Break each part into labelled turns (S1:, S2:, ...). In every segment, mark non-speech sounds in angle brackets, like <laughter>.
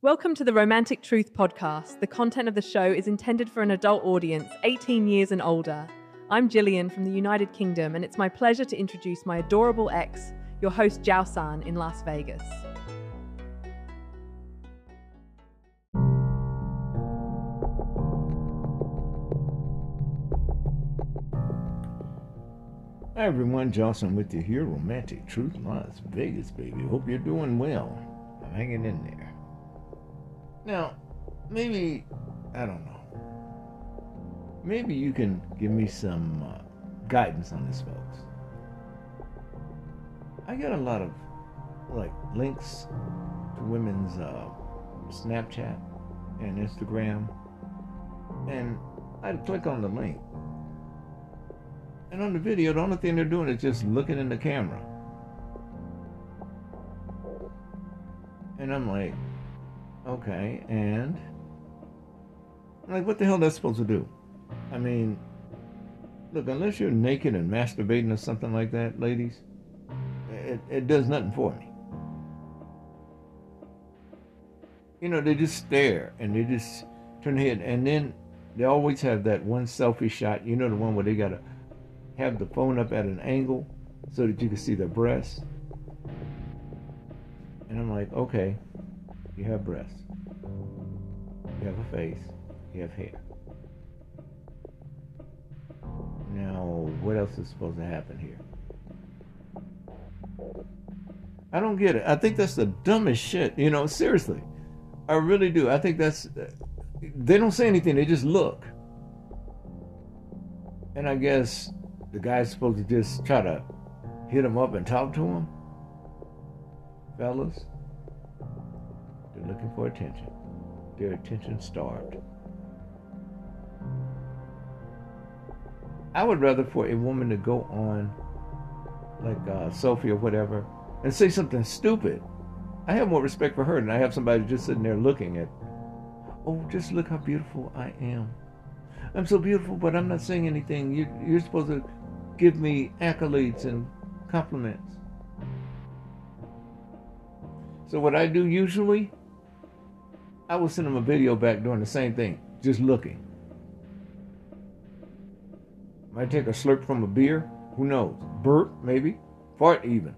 S1: Welcome to the Romantic Truth Podcast. The content of the show is intended for an adult audience, 18 years and older. I'm Gillian from the United Kingdom, and it's my pleasure to introduce my adorable ex, your host Johnson in Las Vegas.
S2: Hi everyone, Johnson with you here, Romantic Truth Las Vegas, baby. Hope you're doing well. I'm hanging in there. Now, maybe, I don't know. Maybe you can give me some uh, guidance on this, folks. I get a lot of, like, links to women's uh, Snapchat and Instagram, and I'd click on the link and on the video, the only thing they're doing is just looking in the camera. And I'm like, okay, and like, what the hell that's supposed to do? I mean, look, unless you're naked and masturbating or something like that, ladies, it, it does nothing for me. You know, they just stare and they just turn their head, and then they always have that one selfie shot. You know, the one where they gotta have the phone up at an angle so that you can see their breasts. And I'm like, okay, you have breasts, you have a face, you have hair. Now, what else is supposed to happen here? I don't get it. I think that's the dumbest shit. You know, seriously. I really do. I think that's. They don't say anything, they just look. And I guess the guy's supposed to just try to hit him up and talk to him? Fellas, they're looking for attention. They're attention starved. I would rather for a woman to go on, like uh, Sophie or whatever, and say something stupid. I have more respect for her than I have somebody just sitting there looking at, oh, just look how beautiful I am. I'm so beautiful, but I'm not saying anything. You, you're supposed to give me accolades and compliments. So what I do usually, I will send them a video back doing the same thing, just looking. Might take a slurp from a beer, who knows? Burp, maybe. Fart, even.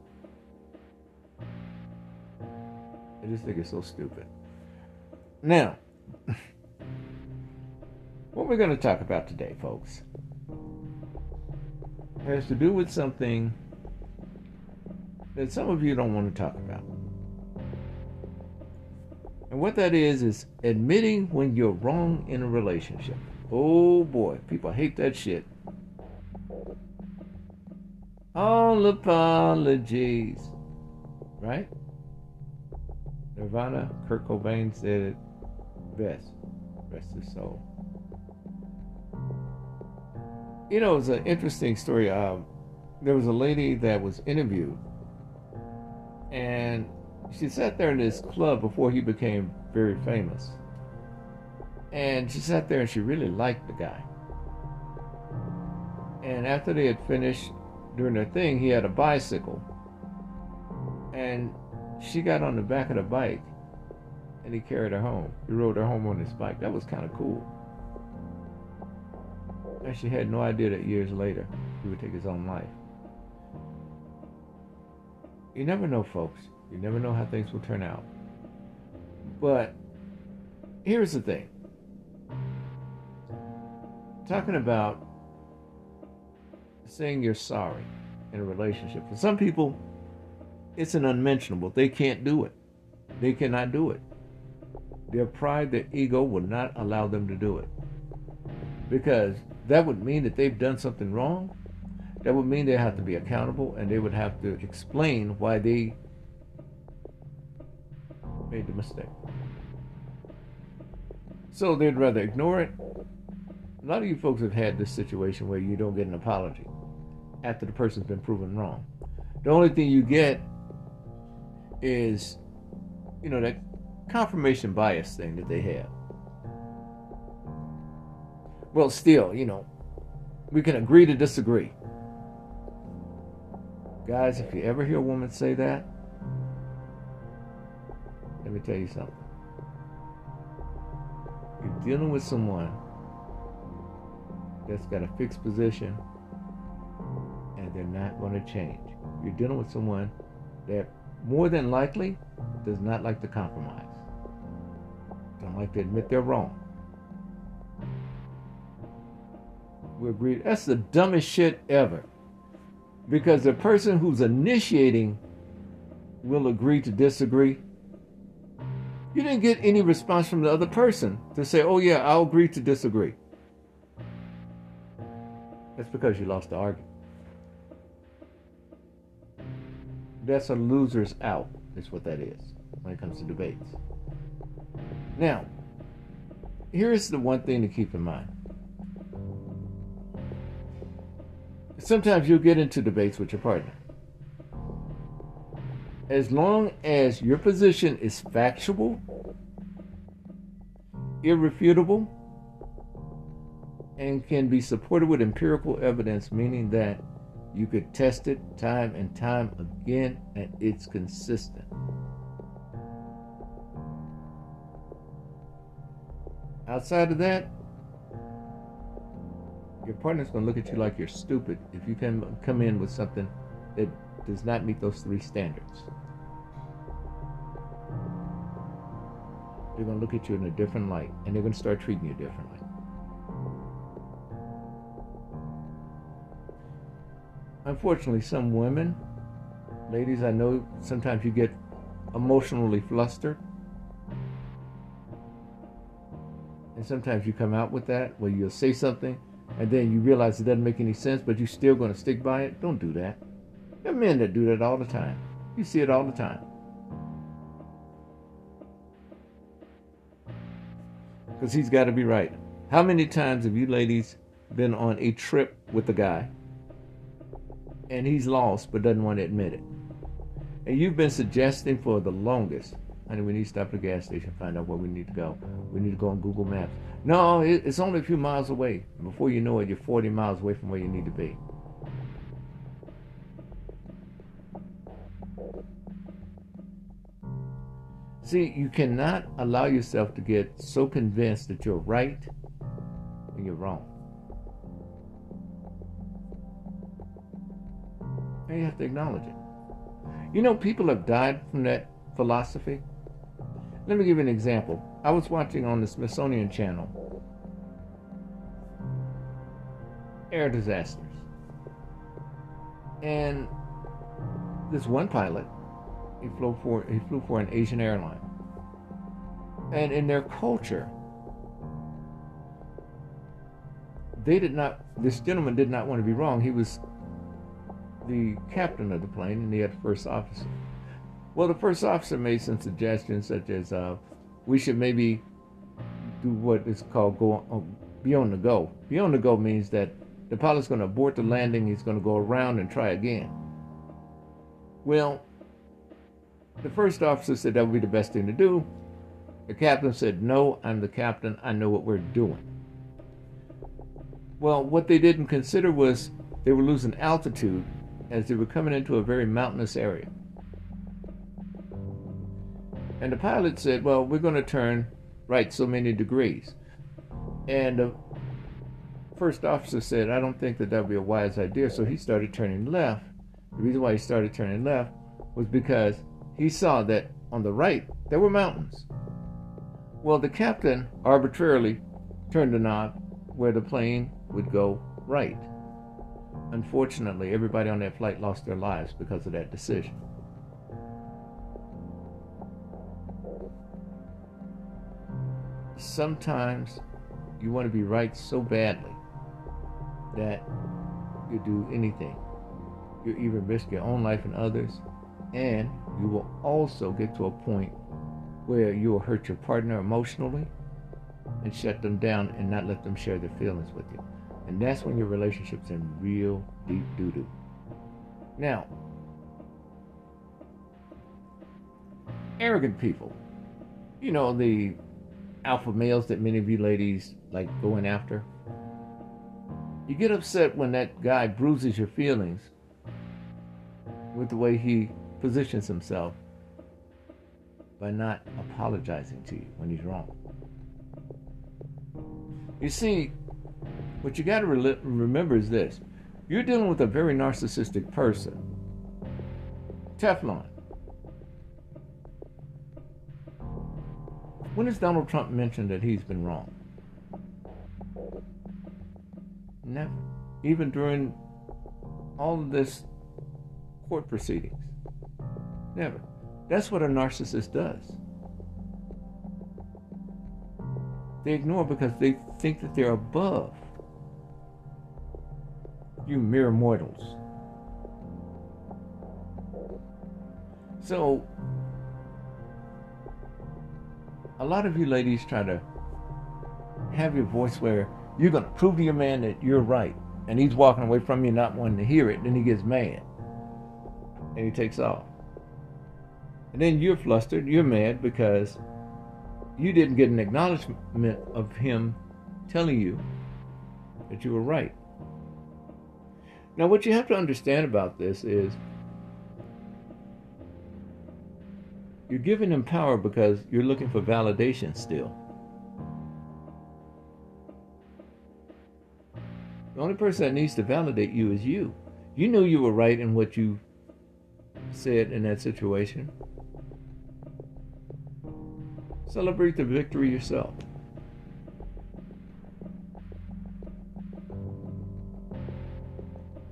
S2: I just think it's so stupid. Now, <laughs> what we're going to talk about today, folks, has to do with something that some of you don't want to talk about. And what that is, is admitting when you're wrong in a relationship. Oh boy, people hate that shit. All apologies. Right? Nirvana, Kurt Cobain said it best. Rest his soul you know, it's an interesting story. Um, there was a lady that was interviewed, and she sat there in this club before he became very famous. And she sat there and she really liked the guy. And after they had finished doing their thing, he had a bicycle. And she got on the back of the bike and he carried her home. He rode her home on his bike. That was kind of cool. And she had no idea that years later he would take his own life. You never know, folks. You never know how things will turn out. But here's the thing talking about saying you're sorry in a relationship. For some people, it's an unmentionable. They can't do it. They cannot do it. Their pride, their ego will not allow them to do it. Because that would mean that they've done something wrong. That would mean they have to be accountable and they would have to explain why they made the mistake. So they'd rather ignore it. A lot of you folks have had this situation where you don't get an apology after the person's been proven wrong. The only thing you get is, you know, that confirmation bias thing that they have. Well, still, you know, we can agree to disagree. Guys, if you ever hear a woman say that, let me tell you something. You're dealing with someone that's got a fixed position and they're not going to change. You're dealing with someone that more than likely does not like to compromise, don't like to admit they're wrong. We agree. That's the dumbest shit ever. Because the person who's initiating will agree to disagree. You didn't get any response from the other person to say, oh, yeah, I'll agree to disagree. That's because you lost the argument. That's a loser's out, is what that is when it comes to debates. Now, here's the one thing to keep in mind. Sometimes you'll get into debates with your partner. As long as your position is factual, irrefutable, and can be supported with empirical evidence, meaning that you could test it time and time again and it's consistent. Outside of that, your partner's going to look at you like you're stupid if you can come in with something that does not meet those three standards. They're going to look at you in a different light and they're going to start treating you differently. Unfortunately, some women, ladies, I know sometimes you get emotionally flustered. And sometimes you come out with that where you'll say something and then you realize it doesn't make any sense, but you're still going to stick by it. Don't do that. There are men that do that all the time. You see it all the time. Because he's got to be right. How many times have you ladies been on a trip with a guy and he's lost but doesn't want to admit it? And you've been suggesting for the longest, honey, we need to stop at the gas station, find out where we need to go. We need to go on Google Maps. No, it's only a few miles away. Before you know it, you're 40 miles away from where you need to be. See, you cannot allow yourself to get so convinced that you're right when you're wrong. And you have to acknowledge it. You know, people have died from that philosophy. Let me give you an example. I was watching on the Smithsonian Channel air disasters. And this one pilot, he flew for he flew for an Asian airline. And in their culture, they did not this gentleman did not want to be wrong. He was the captain of the plane and he had first officer. Well, the first officer made some suggestions such as uh, we should maybe do what is called go on, be on the go. Be on the go means that the pilot's going to abort the landing. He's going to go around and try again. Well, the first officer said that would be the best thing to do. The captain said, No, I'm the captain. I know what we're doing. Well, what they didn't consider was they were losing altitude as they were coming into a very mountainous area. And the pilot said, Well, we're going to turn right so many degrees. And the first officer said, I don't think that that would be a wise idea. So he started turning left. The reason why he started turning left was because he saw that on the right there were mountains. Well, the captain arbitrarily turned the knob where the plane would go right. Unfortunately, everybody on that flight lost their lives because of that decision. sometimes you want to be right so badly that you do anything. You even risk your own life and others, and you will also get to a point where you will hurt your partner emotionally and shut them down and not let them share their feelings with you. And that's when your relationship's in real deep doo doo. Now, arrogant people, you know, the alpha males that many of you ladies like going after. You get upset when that guy bruises your feelings with the way he positions himself by not apologizing to you when he's wrong. You see, what you got to re- remember is this you're dealing with a very narcissistic person. Teflon. When has Donald Trump mentioned that he's been wrong? Never. Even during all of this court proceedings. Never. That's what a narcissist does. They ignore because they think that they're above you mere mortals. So, a lot of you ladies try to have your voice where you're going to prove to your man that you're right, and he's walking away from you not wanting to hear it, then he gets mad and he takes off. And then you're flustered, you're mad because you didn't get an acknowledgement of him telling you that you were right. Now, what you have to understand about this is you're giving him power because you're looking for validation still. The only person that needs to validate you is you. You knew you were right in what you said in that situation. Celebrate the victory yourself.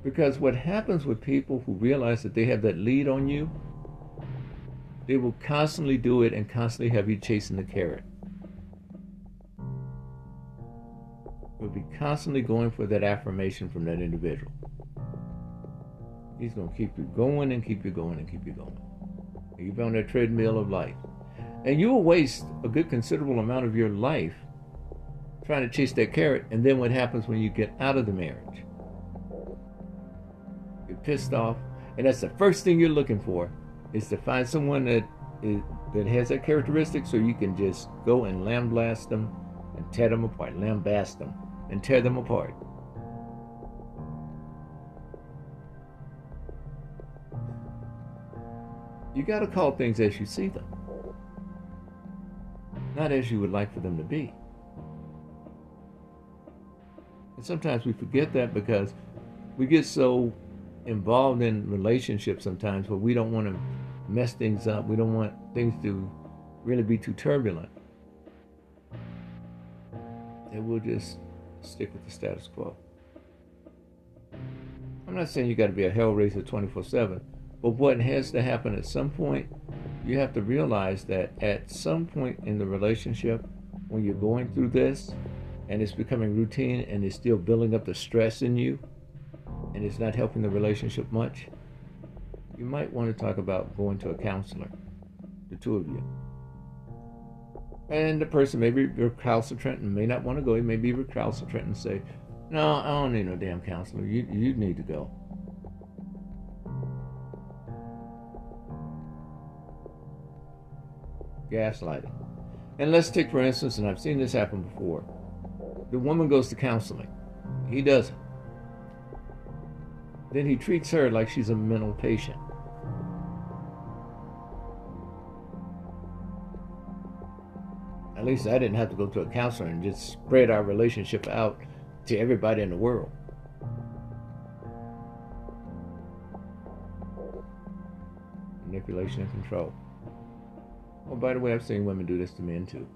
S2: Because what happens with people who realize that they have that lead on you, they will constantly do it and constantly have you chasing the carrot. Will be constantly going for that affirmation from that individual. He's going to keep you going and keep you going and keep you going. You're on that treadmill of life. And you will waste a good considerable amount of your life trying to chase that carrot. And then what happens when you get out of the marriage? You're pissed off. And that's the first thing you're looking for is to find someone that is, that has that characteristic so you can just go and lambaste them and tear them apart, lambaste them and tear them apart. You got to call things as you see them, not as you would like for them to be. And sometimes we forget that because we get so involved in relationships sometimes where we don't want to mess things up. We don't want things to really be too turbulent. And we'll just stick with the status quo. I'm not saying you got to be a hell raiser 24 7 but what has to happen at some point, you have to realize that at some point in the relationship, when you're going through this and it's becoming routine and it's still building up the stress in you and it's not helping the relationship much, you might want to talk about going to a counselor, the two of you. And the person may be recalcitrant and may not want to go. He may be recalcitrant and say, No, I don't need no damn counselor. You, you need to go. Gaslighting. And let's take, for instance, and I've seen this happen before the woman goes to counseling, he doesn't. Then he treats her like she's a mental patient. At least I didn't have to go to a counselor and just spread our relationship out to everybody in the world. Manipulation and control. Oh, by the way, I've seen women do this to men too.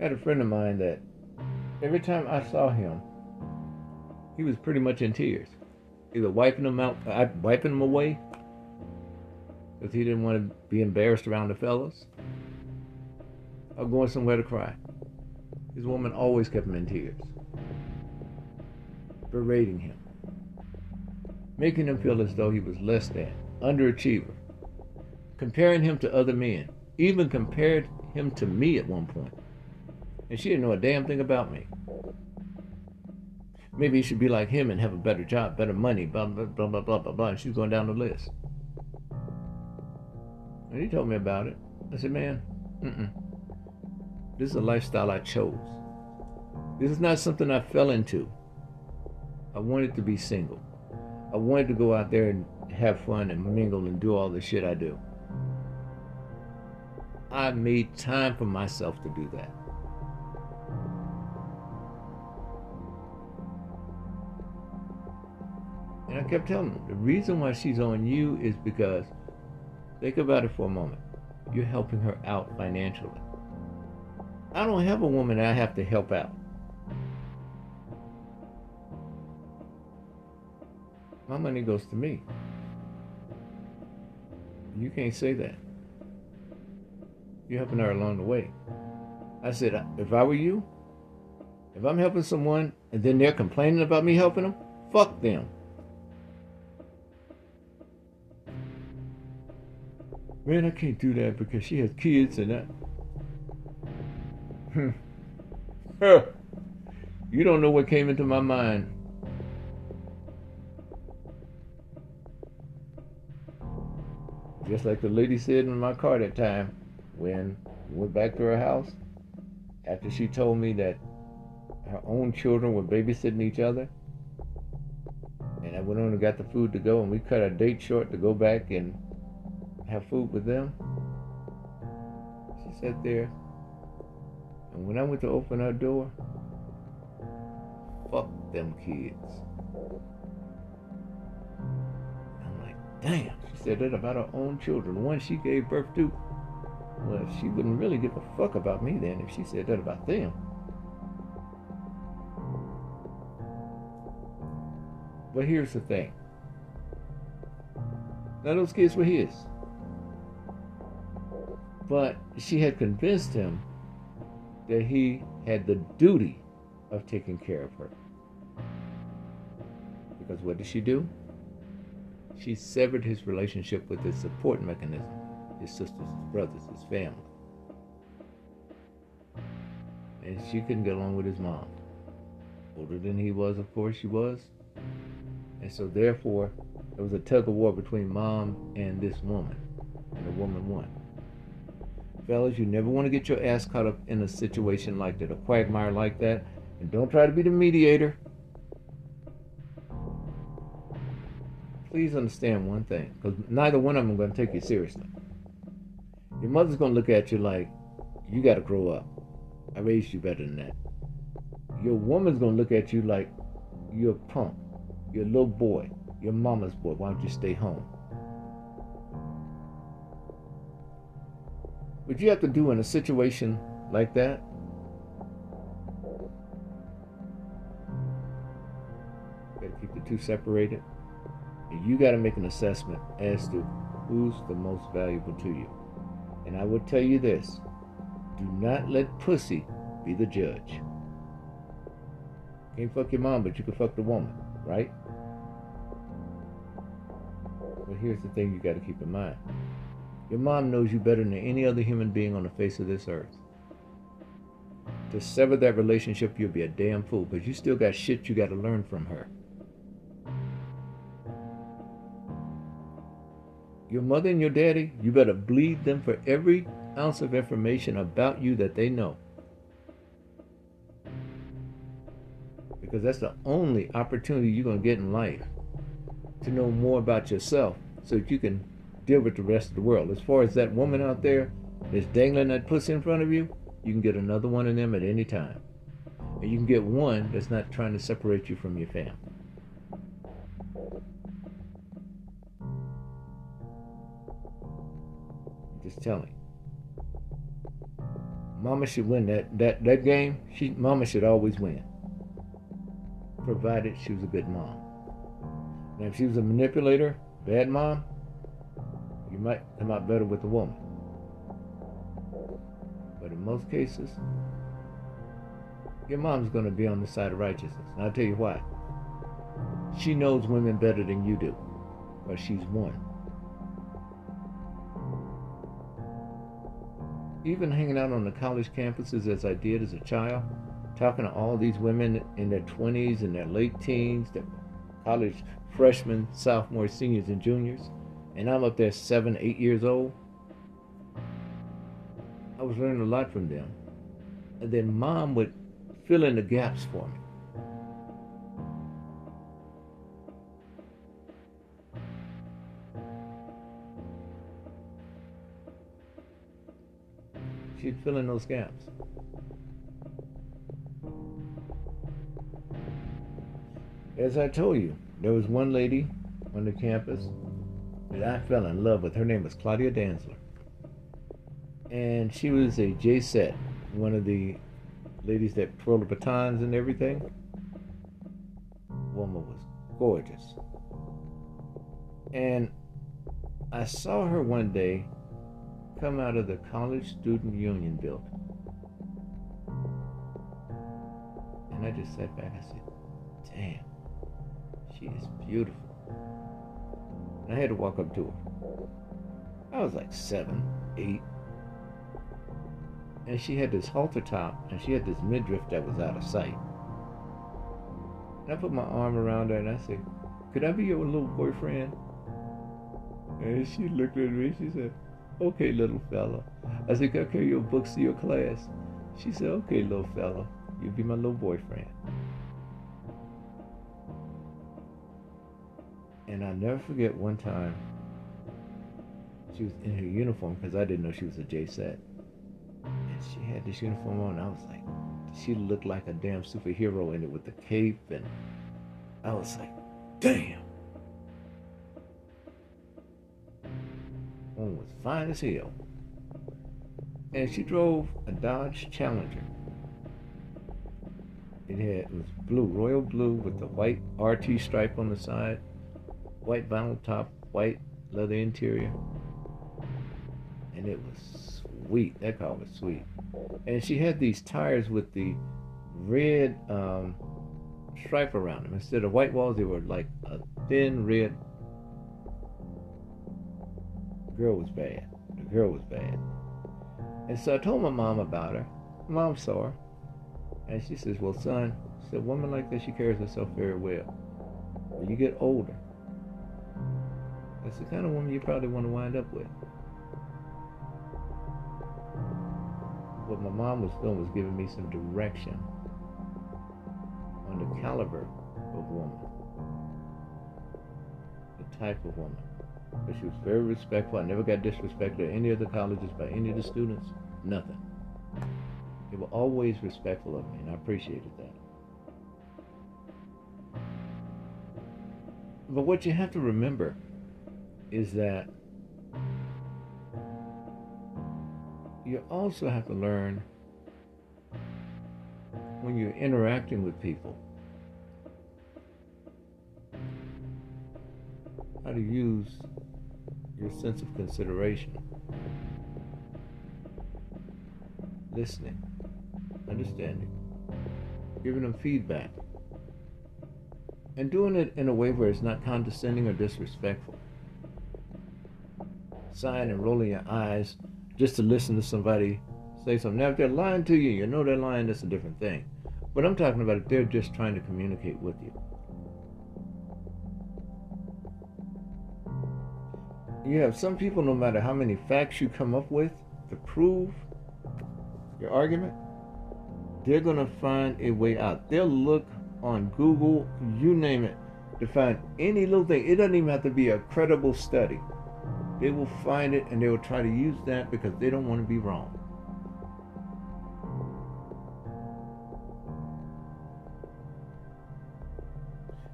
S2: I had a friend of mine that every time I saw him, he was pretty much in tears, either wiping them out, uh, wiping them away, because he didn't want to be embarrassed around the fellas, or going somewhere to cry. His woman always kept him in tears, berating him making him feel as though he was less than, underachiever, comparing him to other men, even compared him to me at one point. And she didn't know a damn thing about me. Maybe you should be like him and have a better job, better money, blah, blah, blah, blah, blah, blah, blah. And she's going down the list. And he told me about it. I said, man, mm-mm. This is a lifestyle I chose. This is not something I fell into. I wanted to be single. I wanted to go out there and have fun and mingle and do all the shit I do. I made time for myself to do that. And I kept telling them the reason why she's on you is because think about it for a moment. You're helping her out financially. I don't have a woman I have to help out. My money goes to me. You can't say that. You're helping her along the way. I said, if I were you, if I'm helping someone and then they're complaining about me helping them, fuck them. Man, I can't do that because she has kids and that. <laughs> You don't know what came into my mind. Just like the lady said in my car that time when we went back to her house after she told me that her own children were babysitting each other. And I went on and got the food to go, and we cut our date short to go back and have food with them. She sat there, and when I went to open her door, fuck them kids. Damn. She said that about her own children, the one she gave birth to. Well, she wouldn't really give a fuck about me then if she said that about them. But here's the thing. Now those kids were his. But she had convinced him that he had the duty of taking care of her. Because what did she do? She severed his relationship with his support mechanism, his sisters, his brothers, his family. And she couldn't get along with his mom. Older than he was, of course, she was. And so, therefore, there was a tug of war between mom and this woman. And the woman won. Fellas, you never want to get your ass caught up in a situation like that, a quagmire like that. And don't try to be the mediator. Please understand one thing, because neither one of them are going to take you seriously. Your mother's going to look at you like, you got to grow up. I raised you better than that. Your woman's going to look at you like, you're a punk. You're a little boy. You're mama's boy. Why don't you stay home? What you have to do in a situation like that keep the two separated. You gotta make an assessment as to who's the most valuable to you. And I will tell you this do not let pussy be the judge. Can't fuck your mom, but you can fuck the woman, right? But here's the thing you got to keep in mind your mom knows you better than any other human being on the face of this earth. To sever that relationship, you'll be a damn fool, but you still got shit you got to learn from her. Your mother and your daddy, you better bleed them for every ounce of information about you that they know. Because that's the only opportunity you're going to get in life to know more about yourself so that you can deal with the rest of the world. As far as that woman out there that's dangling that pussy in front of you, you can get another one of them at any time. And you can get one that's not trying to separate you from your family. Just telling. Mama should win that, that, that game. She Mama should always win. Provided she was a good mom. Now if she was a manipulator, bad mom, you might come out better with a woman. But in most cases, your mom's going to be on the side of righteousness. And I'll tell you why. She knows women better than you do, but she's one. Even hanging out on the college campuses as I did as a child, talking to all these women in their 20s and their late teens, their college freshmen, sophomores, seniors, and juniors and I'm up there seven, eight years old, I was learning a lot from them. And then mom would fill in the gaps for me. She'd fill in those gaps. As I told you, there was one lady on the campus that I fell in love with. Her name was Claudia Danzler. And she was a J-Sette, one of the ladies that twirled the batons and everything. Woman was gorgeous. And I saw her one day come out of the College Student Union building. And I just sat back and said, damn, she is beautiful. And I had to walk up to her. I was like seven, eight. And she had this halter top and she had this midriff that was out of sight. And I put my arm around her and I said, Could I be your little boyfriend? And she looked at me. She said, Okay, little fella. I said, I carry your books to your class? She said, Okay, little fella. You'll be my little boyfriend. And I'll never forget one time she was in her uniform because I didn't know she was a J-Sette. And she had this uniform on. I was like, she looked like a damn superhero in it with the cape. And I was like, damn. One was fine as hell. And she drove a Dodge Challenger. It had it was blue, royal blue with the white RT stripe on the side, white vinyl top, white leather interior. And it was sweet. That car was sweet. And she had these tires with the red um, stripe around them. Instead of white walls, they were like a thin red girl was bad. The girl was bad. And so I told my mom about her. Mom saw her. And she says, Well, son, a woman like that, she carries herself very well. When you get older, that's the kind of woman you probably want to wind up with. What my mom was doing was giving me some direction on the caliber of woman, the type of woman. But she was very respectful. I never got disrespected at any of the colleges by any of the students. Nothing. They were always respectful of me, and I appreciated that. But what you have to remember is that you also have to learn when you're interacting with people how to use your sense of consideration, listening, understanding, giving them feedback, and doing it in a way where it's not condescending or disrespectful. Sighing and rolling your eyes just to listen to somebody say something. Now, if they're lying to you, you know they're lying, that's a different thing. But I'm talking about if they're just trying to communicate with you. You have some people, no matter how many facts you come up with to prove your argument, they're going to find a way out. They'll look on Google, you name it, to find any little thing. It doesn't even have to be a credible study. They will find it and they will try to use that because they don't want to be wrong.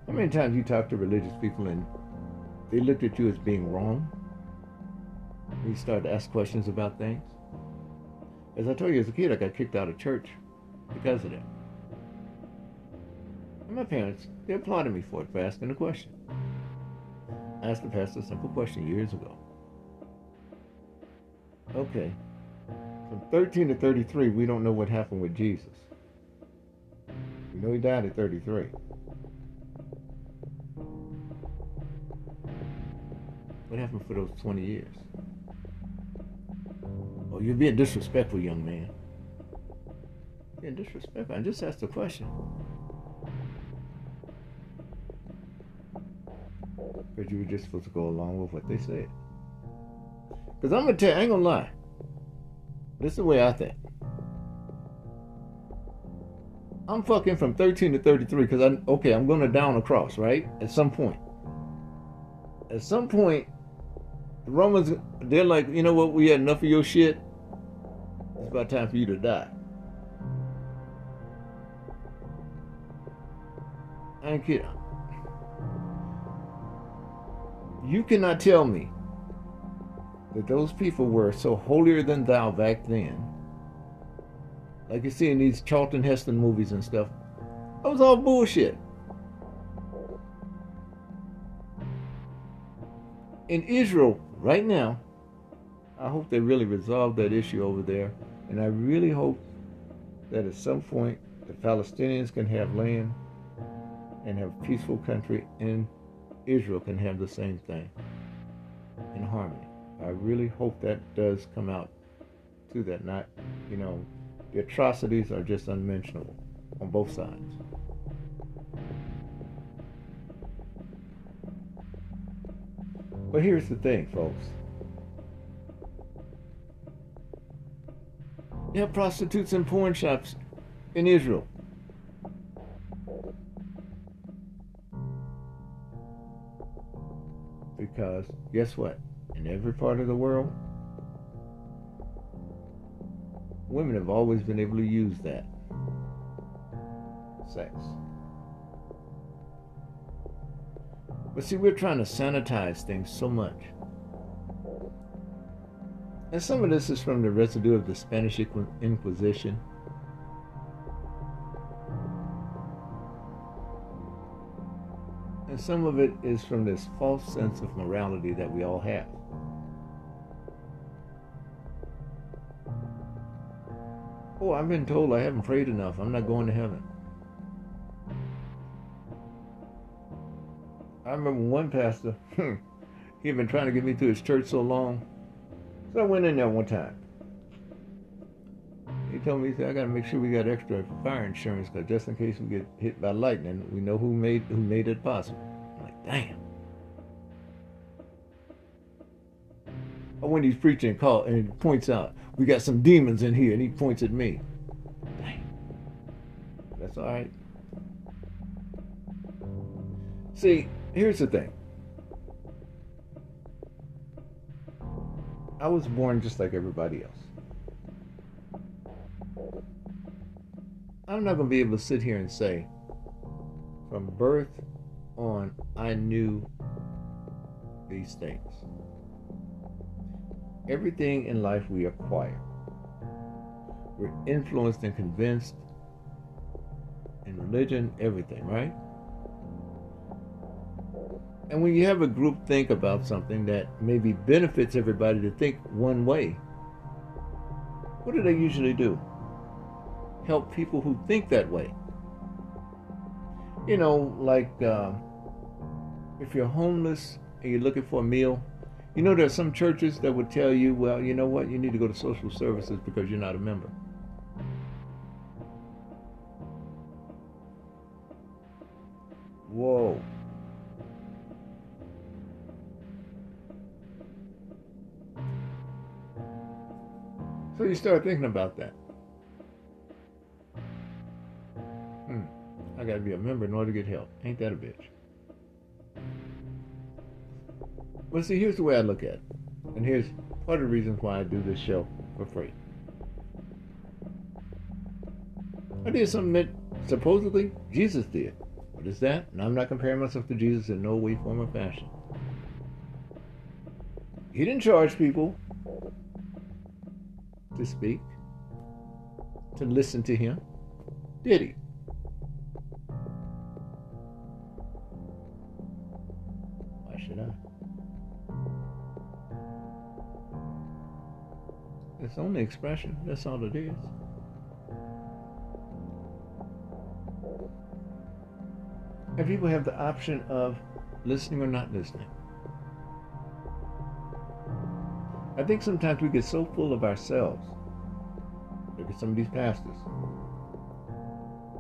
S2: How many times you talk to religious people and they looked at you as being wrong? You started to ask questions about things. As I told you as a kid, I got kicked out of church because of that. And my parents, they applauded me for it for asking a question. I asked the pastor a simple question years ago. Okay, from 13 to 33, we don't know what happened with Jesus. We know he died at 33. What happened for those 20 years? You're being disrespectful, young man. Being disrespectful. I just asked a question. But you were just supposed to go along with what they said. Because I'm going to tell you, I ain't going to lie. This is the way I think. I'm fucking from 13 to 33 because I'm, okay, I'm going to down a cross, right? At some point. At some point, the Romans, they're like, you know what, we had enough of your shit. It's about time for you to die. I ain't kidding. You cannot tell me that those people were so holier than thou back then. Like you see in these Charlton Heston movies and stuff. That was all bullshit. In Israel, right now, I hope they really resolve that issue over there. And I really hope that at some point the Palestinians can have land and have a peaceful country and Israel can have the same thing in harmony. I really hope that does come out to that. Not, you know, the atrocities are just unmentionable on both sides. But here's the thing, folks. You have prostitutes and porn shops in Israel. Because guess what? In every part of the world, women have always been able to use that sex. But see, we're trying to sanitize things so much. And some of this is from the residue of the Spanish Inquisition. And some of it is from this false sense of morality that we all have. Oh, I've been told I haven't prayed enough. I'm not going to heaven. I remember one pastor, <laughs> he had been trying to get me to his church so long. So I went in there one time. He told me, he said, I got to make sure we got extra fire insurance because just in case we get hit by lightning, we know who made who made it possible. I'm like, damn. Or when he's preaching, call and he points out, we got some demons in here, and he points at me. Damn. That's all right. See, here's the thing. I was born just like everybody else. I'm not going to be able to sit here and say, from birth on, I knew these things. Everything in life we acquire, we're influenced and convinced in religion, everything, right? And when you have a group think about something that maybe benefits everybody to think one way, what do they usually do? Help people who think that way. You know, like uh, if you're homeless and you're looking for a meal, you know, there are some churches that would tell you, well, you know what, you need to go to social services because you're not a member. Whoa. So you start thinking about that. Hmm. I got to be a member in order to get help. Ain't that a bitch? But see, here's the way I look at it. And here's part of the reasons why I do this show for free. I did something that supposedly Jesus did. What is that? And I'm not comparing myself to Jesus in no way, form, or fashion. He didn't charge people to speak, to listen to him? Did he? Why should I? It's only expression. That's all it is. And people have the option of listening or not listening. I think sometimes we get so full of ourselves. Look at some of these pastors.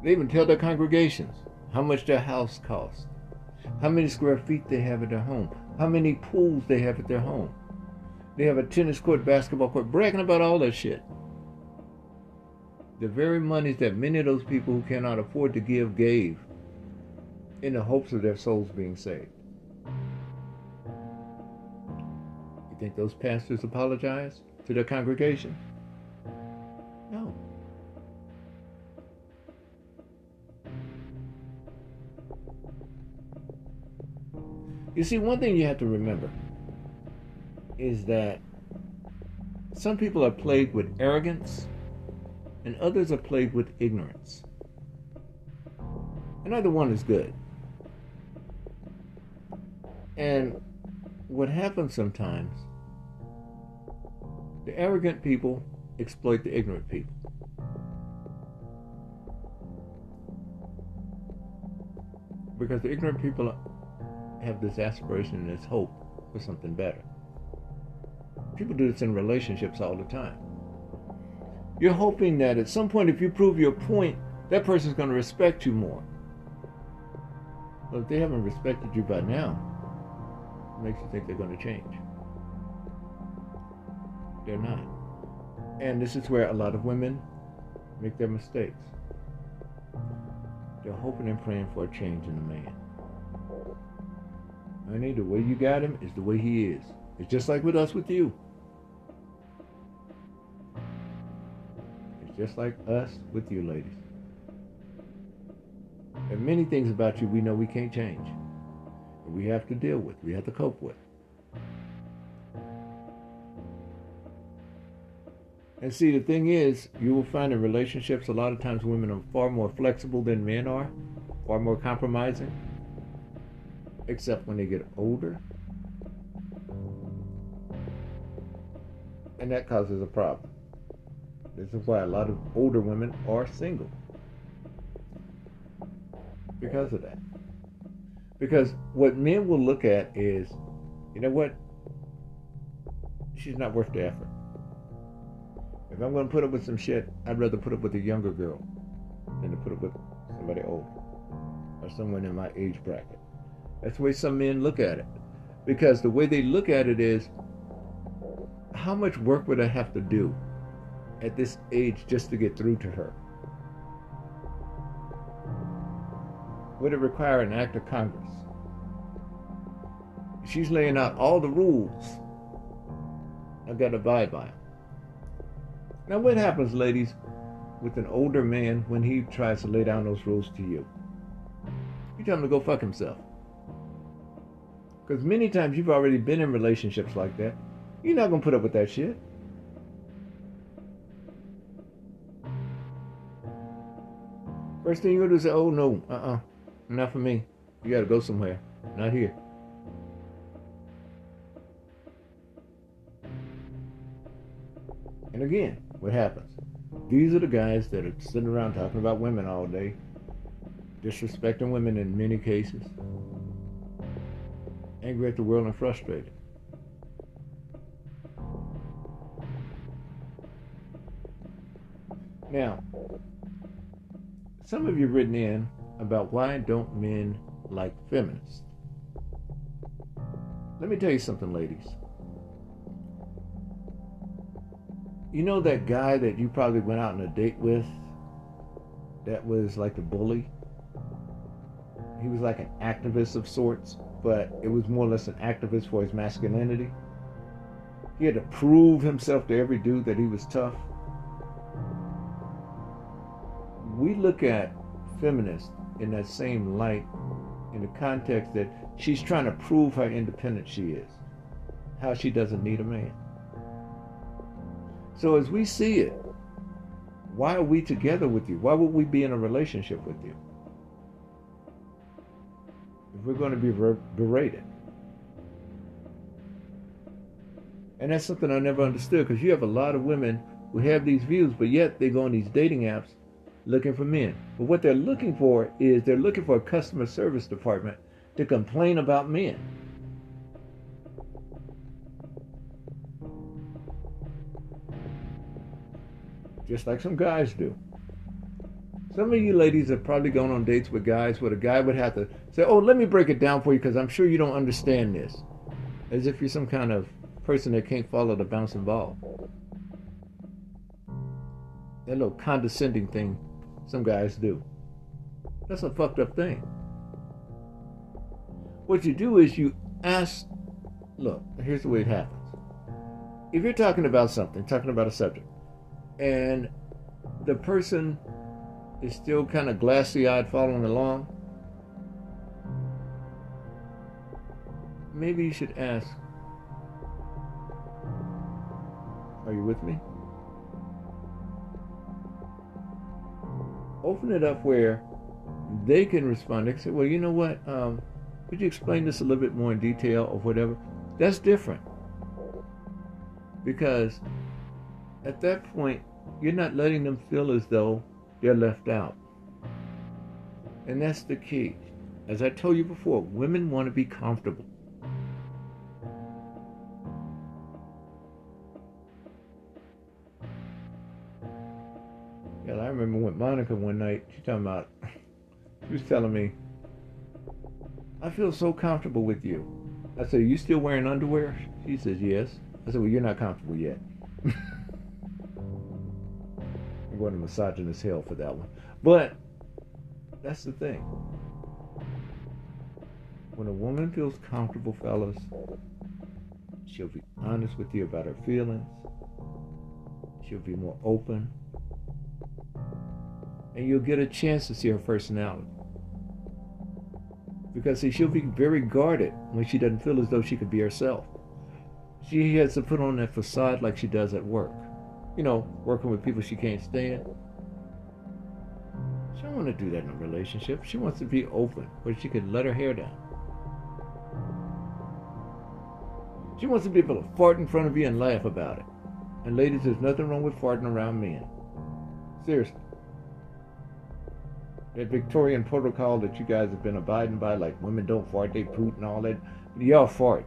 S2: They even tell their congregations how much their house costs, how many square feet they have at their home, how many pools they have at their home. They have a tennis court, basketball court, bragging about all that shit. The very monies that many of those people who cannot afford to give gave in the hopes of their souls being saved. think those pastors apologize to their congregation? No. You see, one thing you have to remember is that some people are plagued with arrogance and others are plagued with ignorance. And neither one is good. And what happens sometimes the arrogant people exploit the ignorant people. Because the ignorant people have this aspiration and this hope for something better. People do this in relationships all the time. You're hoping that at some point, if you prove your point, that person's going to respect you more. But if they haven't respected you by now, it makes you think they're going to change. They're not. And this is where a lot of women make their mistakes. They're hoping and praying for a change in the man. Honey, the way you got him is the way he is. It's just like with us with you. It's just like us with you, ladies. There are many things about you we know we can't change. And we have to deal with, we have to cope with. And see, the thing is, you will find in relationships a lot of times women are far more flexible than men are, far more compromising, except when they get older. And that causes a problem. This is why a lot of older women are single. Because of that. Because what men will look at is, you know what? She's not worth the effort. If I'm going to put up with some shit, I'd rather put up with a younger girl than to put up with somebody old or someone in my age bracket. That's the way some men look at it. Because the way they look at it is, how much work would I have to do at this age just to get through to her? Would it require an act of Congress? She's laying out all the rules. I've got to abide by them. Now, what happens, ladies, with an older man when he tries to lay down those rules to you? You tell him to go fuck himself. Because many times you've already been in relationships like that. You're not going to put up with that shit. First thing you're going to do is say, oh no, uh uh-uh, uh, not for me. You got to go somewhere. Not here. And again, what happens? These are the guys that are sitting around talking about women all day, disrespecting women in many cases, angry at the world and frustrated. Now, some of you have written in about why don't men like feminists. Let me tell you something, ladies. You know that guy that you probably went out on a date with that was like a bully? He was like an activist of sorts, but it was more or less an activist for his masculinity. He had to prove himself to every dude that he was tough. We look at feminists in that same light in the context that she's trying to prove how independent she is, how she doesn't need a man. So as we see it, why are we together with you? Why would we be in a relationship with you? If we're going to be berated. And that's something I never understood because you have a lot of women who have these views, but yet they go on these dating apps looking for men. But what they're looking for is they're looking for a customer service department to complain about men. Just like some guys do. Some of you ladies have probably gone on dates with guys where the guy would have to say, Oh, let me break it down for you because I'm sure you don't understand this. As if you're some kind of person that can't follow the bouncing ball. That little condescending thing some guys do. That's a fucked up thing. What you do is you ask, look, here's the way it happens. If you're talking about something, talking about a subject, and the person is still kind of glassy eyed following along, maybe you should ask Are you with me? Open it up where they can respond. They can say, Well, you know what? Um, could you explain this a little bit more in detail or whatever? That's different. Because at that point, you're not letting them feel as though they're left out. And that's the key. As I told you before, women want to be comfortable. Yeah, I remember with Monica one night, she talking about, <laughs> she was telling me, I feel so comfortable with you. I said, you still wearing underwear? She says, yes. I said, well, you're not comfortable yet. <laughs> Going to misogynist hell for that one. But that's the thing. When a woman feels comfortable, fellas, she'll be honest with you about her feelings. She'll be more open. And you'll get a chance to see her personality. Because see, she'll be very guarded when she doesn't feel as though she could be herself. She has to put on that facade like she does at work. You know, working with people she can't stand. She don't want to do that in a relationship. She wants to be open, where she can let her hair down. She wants to be able to fart in front of you and laugh about it. And ladies, there's nothing wrong with farting around men. Seriously. That Victorian protocol that you guys have been abiding by, like women don't fart, they poot and all that, y'all fart.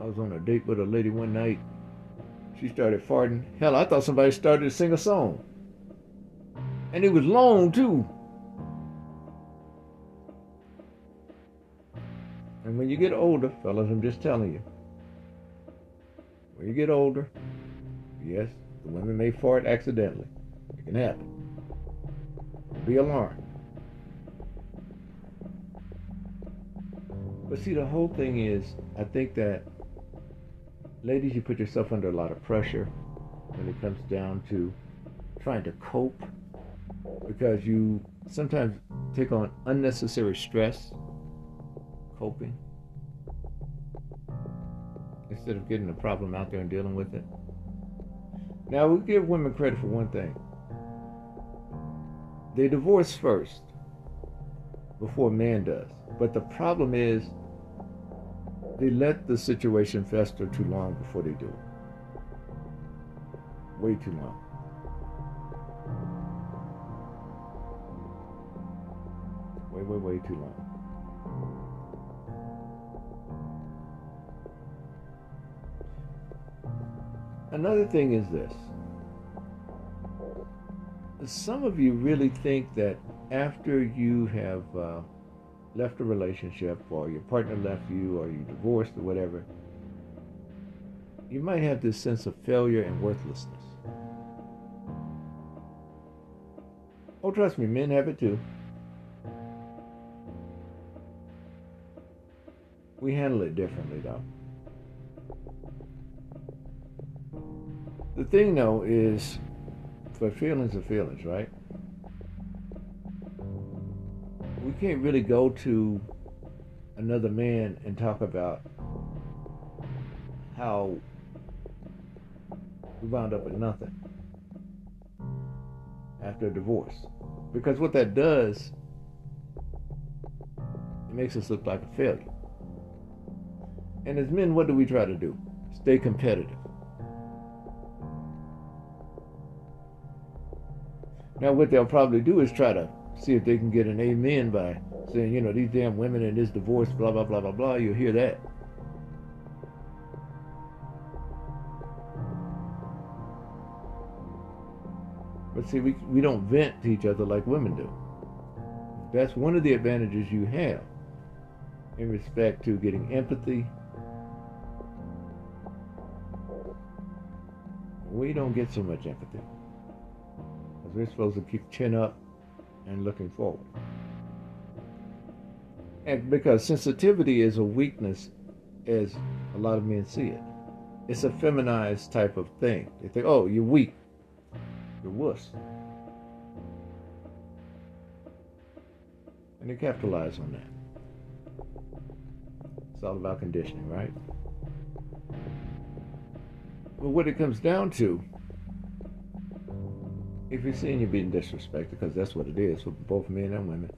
S2: I was on a date with a lady one night. She started farting. Hell, I thought somebody started to sing a song. And it was long, too. And when you get older, fellas, I'm just telling you, when you get older, yes, the women may fart accidentally. It can happen. Be alarmed. But see, the whole thing is, I think that, ladies, you put yourself under a lot of pressure when it comes down to trying to cope because you sometimes take on unnecessary stress coping instead of getting the problem out there and dealing with it. Now, we give women credit for one thing they divorce first before man does. But the problem is they let the situation fester too long before they do it. Way too long. Way, way, way too long. Another thing is this. Some of you really think that after you have uh, left a relationship or your partner left you or you divorced or whatever, you might have this sense of failure and worthlessness. Oh, trust me, men have it too. We handle it differently though. The thing though is, for feelings are feelings, right? We can't really go to another man and talk about how we wound up with nothing after a divorce. Because what that does, it makes us look like a failure. And as men, what do we try to do? Stay competitive. Now, what they'll probably do is try to see if they can get an amen by saying, you know, these damn women in this divorce, blah, blah, blah, blah, blah. You'll hear that. But see, we, we don't vent to each other like women do. That's one of the advantages you have in respect to getting empathy. We don't get so much empathy. Because we're supposed to keep chin up and looking forward. And because sensitivity is a weakness, as a lot of men see it, it's a feminized type of thing. They think, oh, you're weak. You're wuss. And they capitalize on that. It's all about conditioning, right? But what it comes down to, if you're seeing you being disrespected, because that's what it is for both men and women,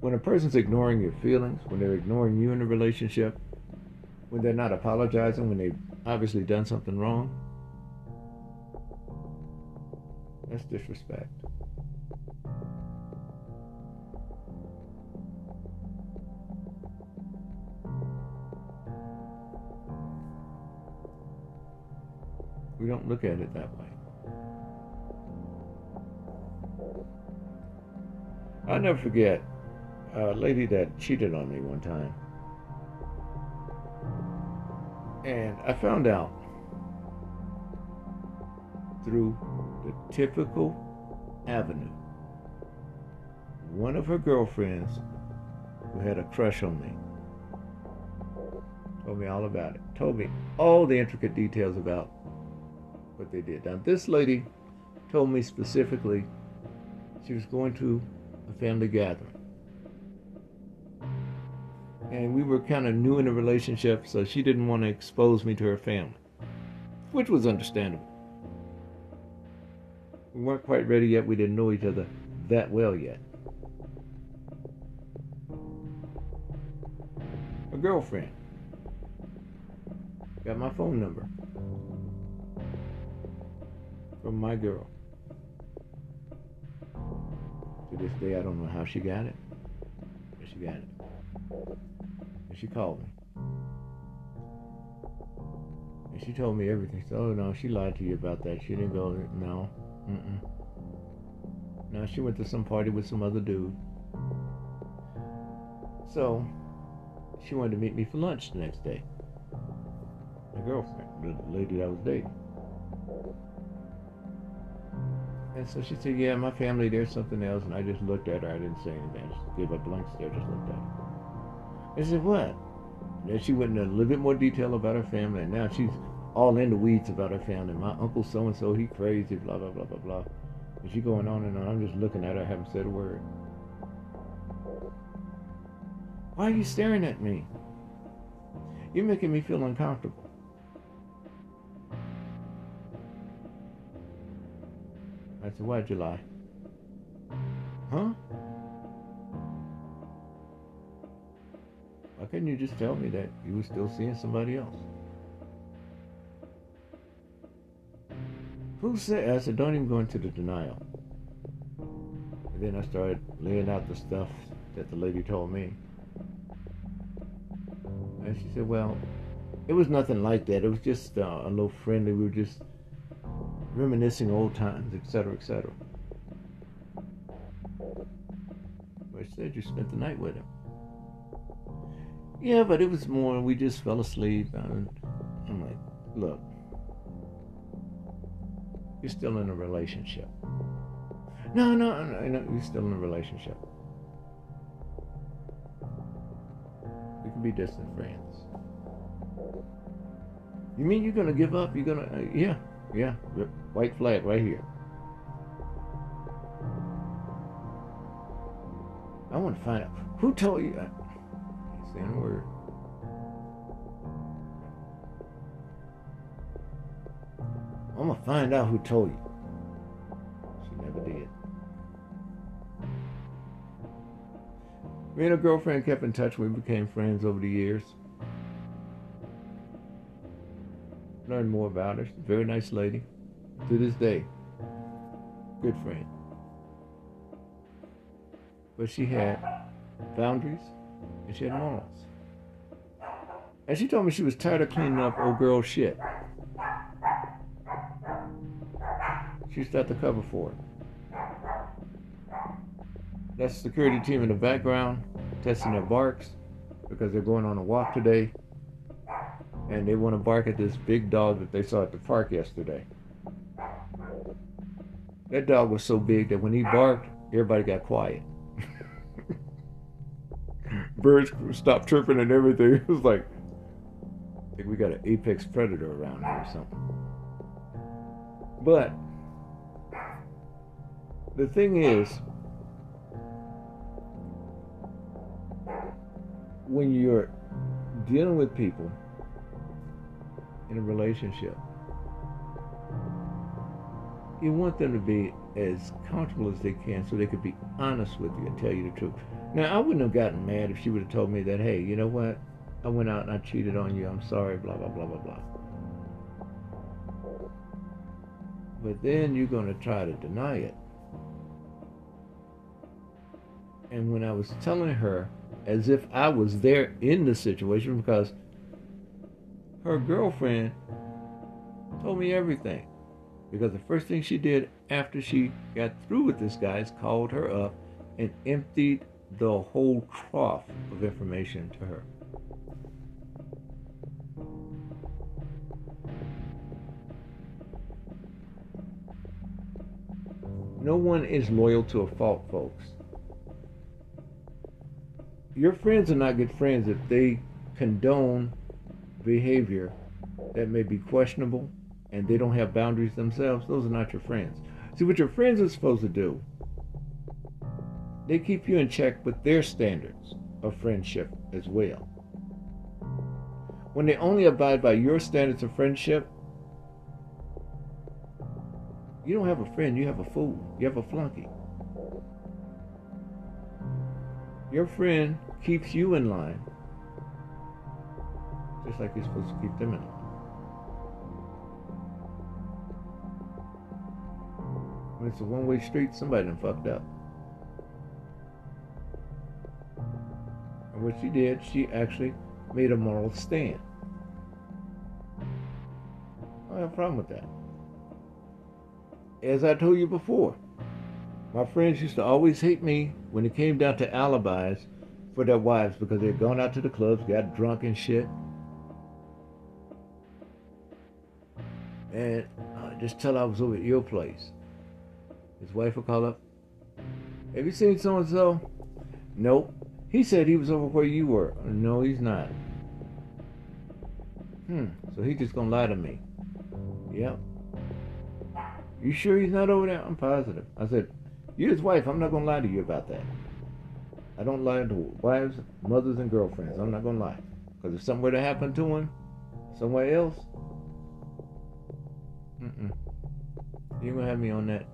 S2: when a person's ignoring your feelings, when they're ignoring you in a relationship, when they're not apologizing, when they've obviously done something wrong, that's disrespect. We don't look at it that way. I'll never forget a lady that cheated on me one time. And I found out through the typical avenue. One of her girlfriends who had a crush on me told me all about it. Told me all the intricate details about what they did. Now, this lady told me specifically she was going to a family gathering. And we were kind of new in the relationship, so she didn't want to expose me to her family, which was understandable. We weren't quite ready yet. We didn't know each other that well yet. A girlfriend got my phone number from my girl. To this day, I don't know how she got it, but she got it. And she called me. And she told me everything. So, oh no, she lied to you about that. She didn't go, no. Mm-mm. No, she went to some party with some other dude. So, she wanted to meet me for lunch the next day. My girlfriend, the lady that I was dating. And so she said, Yeah, my family, there's something else. And I just looked at her. I didn't say anything. I just gave a blank stare, just looked at her. I said, What? And then she went into a little bit more detail about her family. And now she's all in the weeds about her family. My uncle so and so, he crazy, blah, blah, blah, blah, blah. And she going on and on. I'm just looking at her, I haven't said a word. Why are you staring at me? You're making me feel uncomfortable. I said, Why'd you lie? Huh? Why couldn't you just tell me that you were still seeing somebody else? Who said? I said, Don't even go into the denial. And then I started laying out the stuff that the lady told me. And she said, Well, it was nothing like that. It was just uh, a little friendly. We were just reminiscing old times, etc., etc. She said you spent the night with him. Yeah, but it was more, we just fell asleep. And I'm like, look, you're still in a relationship. No, no, no, no, you're still in a relationship. We can be distant friends. You mean you're gonna give up? You're gonna, uh, yeah, yeah, white flag right here. I want to find out who told you. I saying a word. I'm gonna find out who told you. She never did. Me and her girlfriend kept in touch. We became friends over the years. Learned more about her. She's very nice lady. To this day, good friend. But she had boundaries and she had morals. And she told me she was tired of cleaning up old girl shit. She start the cover for it. That's security team in the background testing their barks because they're going on a walk today and they want to bark at this big dog that they saw at the park yesterday. That dog was so big that when he barked, everybody got quiet. <laughs> Birds stopped chirping and everything. <laughs> It was like, I think we got an apex predator around here or something. But the thing is, when you're dealing with people in a relationship, you want them to be as comfortable as they can so they could be honest with you and tell you the truth. Now, I wouldn't have gotten mad if she would have told me that, hey, you know what? I went out and I cheated on you. I'm sorry, blah, blah, blah, blah, blah. But then you're going to try to deny it. And when I was telling her, as if I was there in the situation, because her girlfriend told me everything. Because the first thing she did after she got through with this guy is called her up and emptied the whole trough of information to her. No one is loyal to a fault, folks. Your friends are not good friends if they condone behavior that may be questionable and they don't have boundaries themselves. Those are not your friends. See, what your friends are supposed to do, they keep you in check with their standards of friendship as well. When they only abide by your standards of friendship, you don't have a friend, you have a fool. You have a flunky. Your friend keeps you in line, just like you're supposed to keep them in. When it's a one way street, somebody done fucked up. And what she did, she actually made a moral stand. I have a problem with that as I told you before, my friends used to always hate me when it came down to alibis for their wives because they had gone out to the clubs, got drunk and shit. And uh, just tell I was over at your place. His wife would call up. Have you seen so and so? Nope. He said he was over where you were. No, he's not. Hmm. So he's just gonna lie to me. Yep. You sure he's not over there? I'm positive. I said, You're his wife. I'm not to lie to you about that. I don't lie to wives, mothers, and girlfriends. I'm not to lie. Because if something were to happen to him somewhere else, mm-mm. You're going to have me on that.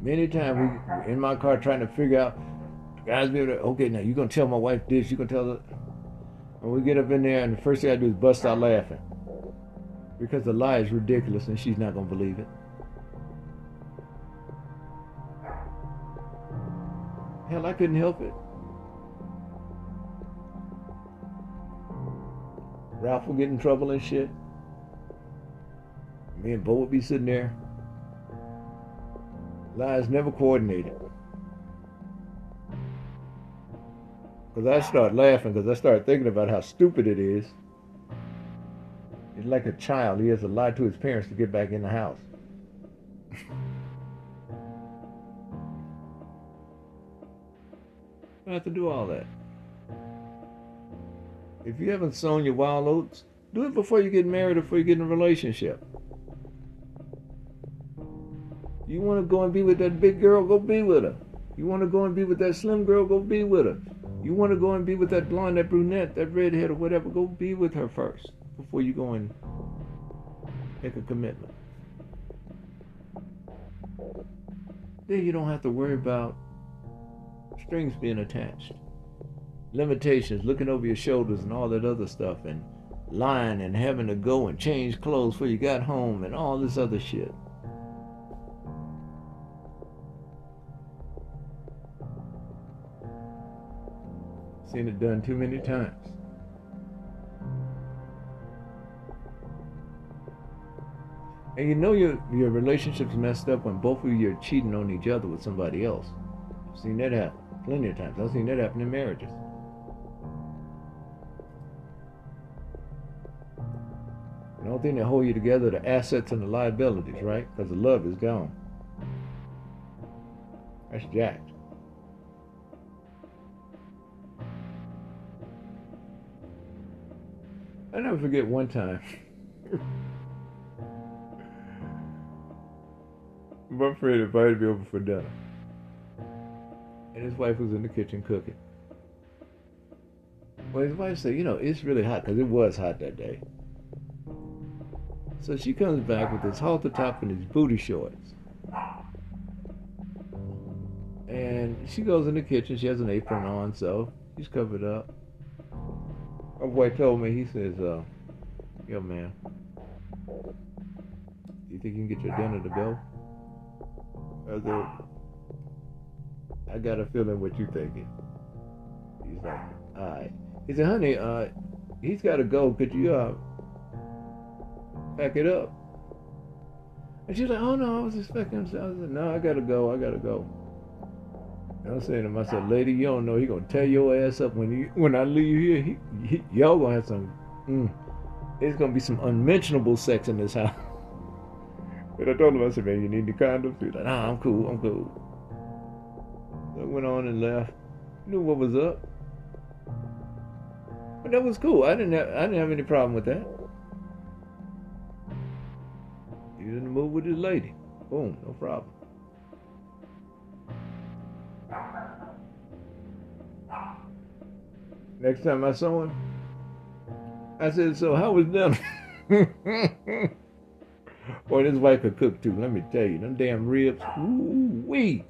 S2: Many times we in my car trying to figure out, guys be able to, okay, now you're to tell my wife this, you're to tell her. When we get up in there, and the first thing I do is bust out laughing because the lie is ridiculous and she's not to believe it. Hell, I couldn't help it. Ralph would get in trouble and shit. Me and Bo would be sitting there. Lies never coordinated. Because I start laughing because I start thinking about how stupid it is. it is like a child. He has to lie to his parents to get back in the house. <laughs> I have to do all that. If you haven't sown your wild oats, do it before you get married or before you get in a relationship. You want to go and be with that big girl, go be with her. You want to go and be with that slim girl, go be with her. You want to go and be with that blonde, that brunette, that redhead, or whatever, go be with her first before you go and make a commitment. Then you don't have to worry about strings being attached, limitations, looking over your shoulders, and all that other stuff, and lying and having to go and change clothes before you got home, and all this other shit. Seen it done too many times. And you know your your relationship's messed up when both of you are cheating on each other with somebody else. I've seen that happen plenty of times. I've seen that happen in marriages. The only thing that hold you together the assets and the liabilities, right? Because the love is gone. That's jacked. I never forget one time. <laughs> My friend invited me over for dinner. and his wife was in the kitchen cooking. Well, his wife said, you know, it's really hot because it was hot that day. So she comes back with this halter top and these booty shorts. And she goes in the kitchen. She has an apron on, so she's covered up. My boy told me, he says, uh, yo, man, you think you can get your dinner to go? I said, I got a feeling what you thinking. He's like, all right. He said, honey, uh, he's got to go. Could you, uh, pack it up? And she's like, oh no, I was expecting him. I said, no, I got to go. I got to go. And I'm saying to myself, lady, you don't know he gonna tear your ass up when you when I leave here. He, he, y'all gonna have some. Mm, it's gonna be some unmentionable sex in this house. <laughs> But I told him, I said, man, you need the condoms? He's like, nah, I'm cool, I'm cool. So I went on and left. Knew what was up. But that was cool. I didn't have I didn't have any problem with that. He was in the mood with his lady. Boom, no problem. Next time I saw him, I said, So how was dinner? <laughs> Boy, his wife could cook too, let me tell you. Them damn ribs, ooh wee.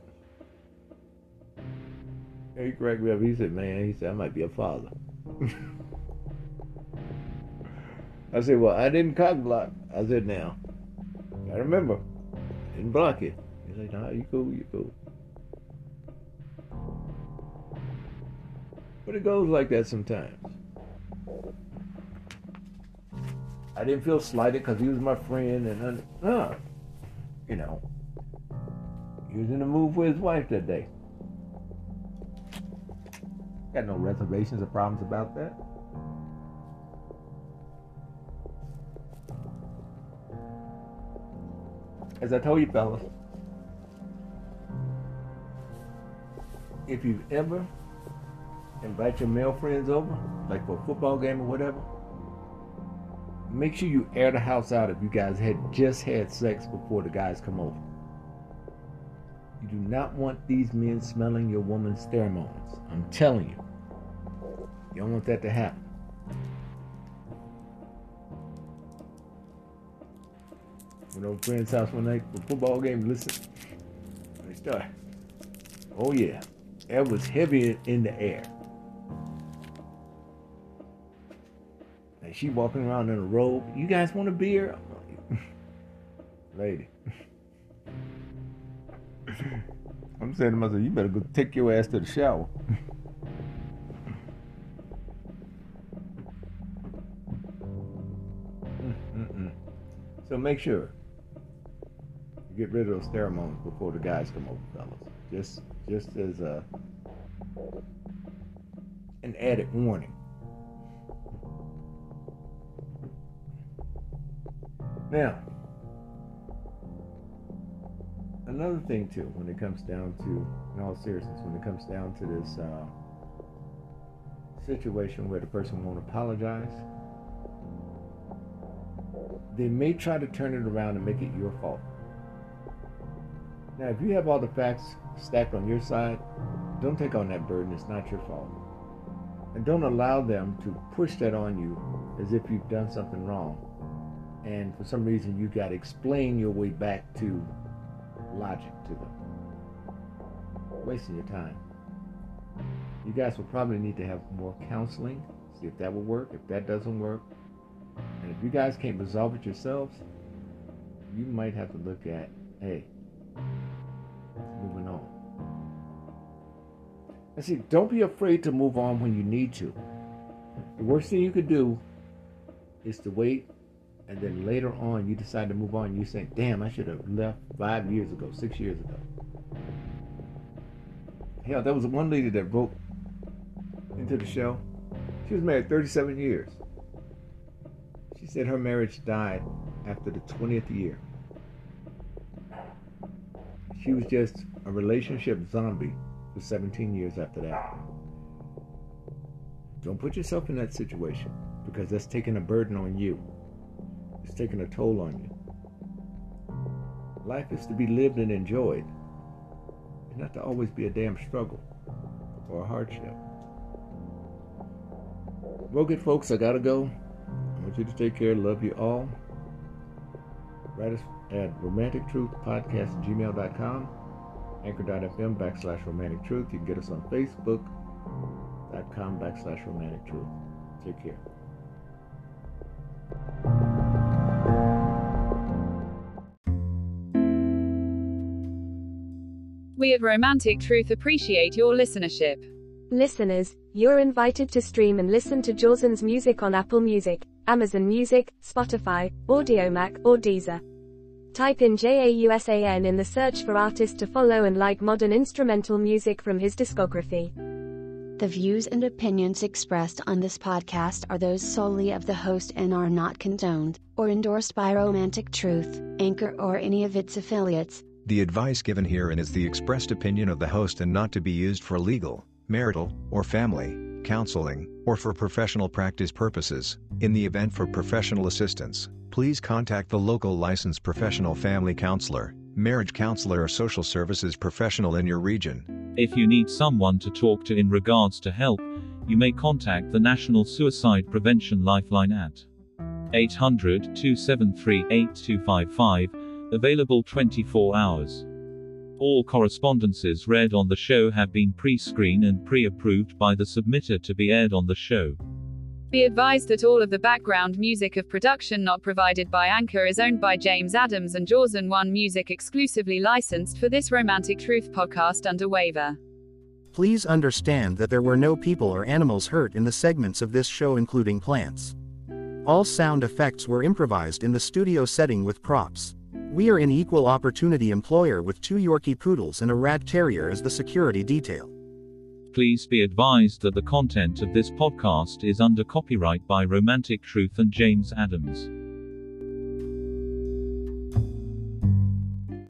S2: He cracked me up. He said, Man, he said, I might be a father. <laughs> I said, Well, I didn't cock block. I said, Now, I remember, didn't block you. He's like, Nah, you cool, you cool. But it goes like that sometimes. I didn't feel slighted because he was my friend, and uh, you know, he was in the mood for his wife that day. Got no reservations or problems about that. As I told you, fellas, if you've ever invite your male friends over, like for a football game or whatever, make sure you air the house out if you guys had just had sex before the guys come over. You do not want these men smelling your woman's pheromones. I'm telling you. You don't want that to happen. Went over friend's house one night for football game. Listen, me start. Oh yeah, air was heavy in the air. And she walking around in a robe. You guys want a beer? <laughs> Lady. <laughs> I'm saying to myself, you better go take your ass to the shower. <laughs> Mm, mm, mm. so make sure get rid of those pheromones before the guys come over, fellas. Just just as a an added warning. Now, another thing too, when it comes down to, in all seriousness, when it comes down to this uh, situation where the person won't apologize, they may try to turn it around and make it your fault. Now, if you have all the facts stacked on your side, don't take on that burden. It's not your fault. And don't allow them to push that on you as if you've done something wrong and for some reason you've got to explain your way back to logic to them. Wasting your time. You guys will probably need to have more counseling, see if that will work. If that doesn't work, and if you guys can't resolve it yourselves, you might have to look at, hey, moving on. And see, don't be afraid to move on when you need to. The worst thing you could do is to wait and then later on you decide to move on, you say, damn, I should have left five years ago, six years ago. Hell, there was one lady that broke into the show. She was married 37 years. She said her marriage died after the 20th year. She was just a relationship zombie for 17 years after that. Don't put yourself in that situation because that's taking a burden on you. It's taking a toll on you. Life is to be lived and enjoyed, and not to always be a damn struggle. or a hardship. Well, good folks, I gotta go. I want you to take care. Love you all. Write us at romantictruthpodcast@gmail.com, anchor.fm backslash romantic truth. You can get us on facebook.com backslash romantic truth. Take care.
S3: We at Romantic Truth appreciate your listenership.
S4: Listeners, you're invited to stream and listen to Jawson's music on Apple Music, Amazon Music, Spotify, Audiomack, or Deezer. Type in JAUSAN in the search for artist to follow and like modern instrumental music from his discography.
S5: The views and opinions expressed on this podcast are those solely of the host and are not condoned or endorsed by Romantic Truth, Anchor, or any of its affiliates.
S6: The advice given herein is the expressed opinion of the host and not to be used for legal, marital, or family counseling, or for professional practice purposes. In the event for professional assistance, please contact the local licensed professional family counselor, marriage counselor, or social services professional in your region.
S7: If you need someone to talk to in regards to help, you may contact the National Suicide Prevention Lifeline at 800 273 8255, available 24 hours. All correspondences read on the show have been pre screened and pre approved by the submitter to be aired on the show.
S3: Be advised that all of the background music of production not provided by Anchor is owned by James Adams and Jawson One Music exclusively licensed for this Romantic Truth podcast under waiver.
S8: Please understand that there were no people or animals hurt in the segments of this show, including plants. All sound effects were improvised in the studio setting with props. We are an equal opportunity employer with two Yorkie poodles and a rat terrier as the security detail.
S7: Please be advised that the content of this podcast is under copyright by Romantic Truth and James Adams.